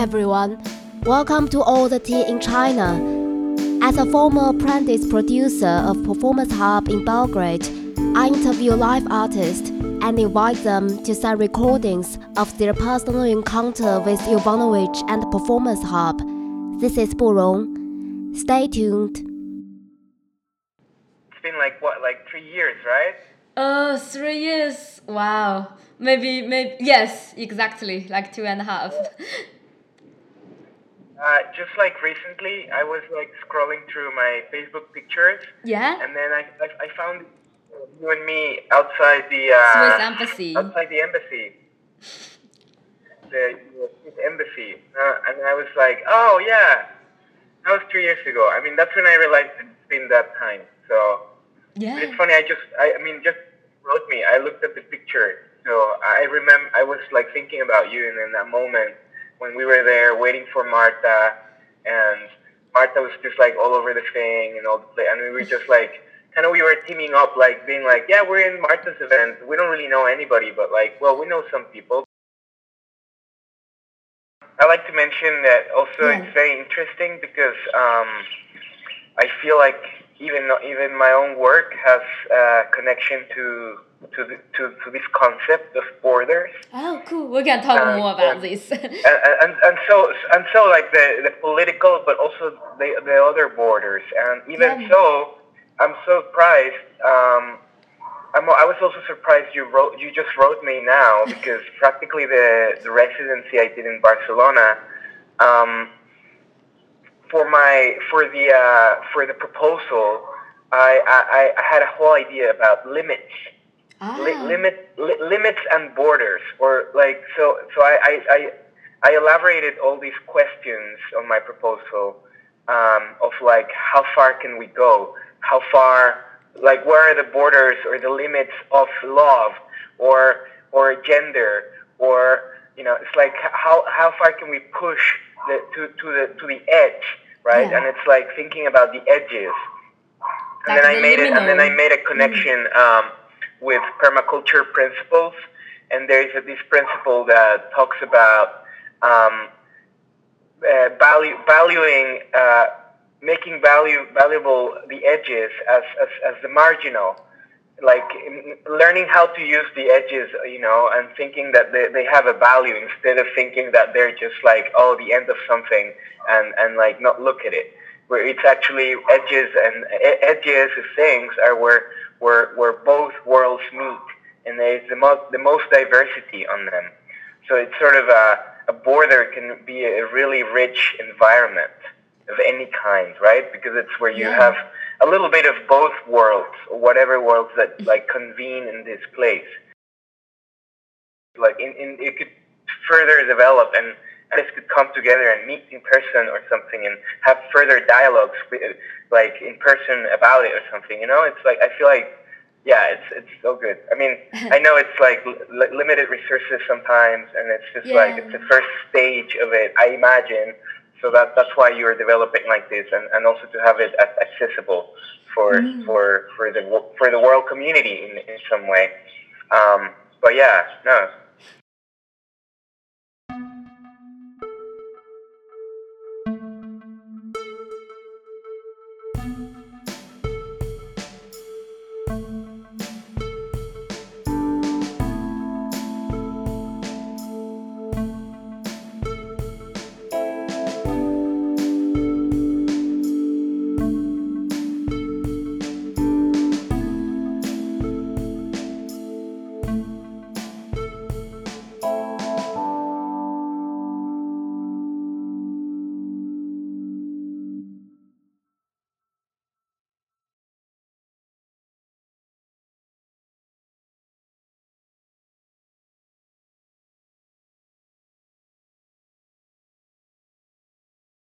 everyone. Welcome to All the Tea in China. As a former apprentice producer of Performance Hub in Belgrade, I interview live artists and invite them to send recordings of their personal encounter with Jovanović and Performance Hub. This is Burong. Stay tuned. It's been like what, like three years, right? Uh, three years. Wow. Maybe, maybe yes, exactly, like two and a half. Uh, just like recently, I was like scrolling through my Facebook pictures, Yeah. and then I, I, I found you and me outside the uh, Swiss embassy. outside the embassy, the Swiss embassy, uh, and I was like, oh yeah, that was three years ago. I mean, that's when I realized it's been that time. So but Yeah. it's funny. I just, I, I mean, just wrote me. I looked at the picture, so I remember. I was like thinking about you, and in that moment when we were there waiting for Marta, and Marta was just like all over the thing and all the play, and we were just like. Kind of, we were teaming up, like being like, "Yeah, we're in Marta's event. We don't really know anybody, but like, well, we know some people." I like to mention that also Yeah. it's very interesting because um, I feel like even even my own work has a connection to to the, to, to this concept of borders, Oh, cool. We can talk Uh, more about yeah. this. and, and, and so and so like the, the political, but also the the other borders, and even Yeah. so, I'm so surprised. Um, I'm, I was also surprised you wrote you just wrote me now because practically the the residency I did in Barcelona. Um, for my for the uh, for the proposal, I, I, I had a whole idea about limits, li- ah. limit li- limits and borders, or like so. So I, I, I, I elaborated all these questions on my proposal um, of like how far can we go, how far, like where are the borders or the limits of love, or or gender, or you know, it's like how how far can we push the to to the to the edge, right? Yeah. And it's like thinking about the edges. And then I made it, and then I made a connection um, with permaculture principles. And there's a, this principle that talks about um, uh, value, valuing, uh, making value valuable the edges as, as, as the marginal, like learning how to use the edges, you know, and thinking that they, they have a value instead of thinking that they're just like oh the end of something and and like not look at it. Where it's actually edges and edges of things are where where where both worlds meet, and there's the most the most diversity on them. So it's sort of a, a border can be a really rich environment of any kind, right? Because it's where you Yeah. have a little bit of both worlds, or whatever worlds that like convene in this place. Like in, in it could further develop and artists could come together and meet in person or something and have further dialogues with, like in person about it or something. You know, it's like I feel like yeah, it's it's so good. I mean, I know it's like li- limited resources sometimes, and it's just like it's the first stage of it. I imagine. So that that's why you are developing like this, and, and also to have it as accessible for Mm. for for the for the world community in in some way. Um, but yeah, no,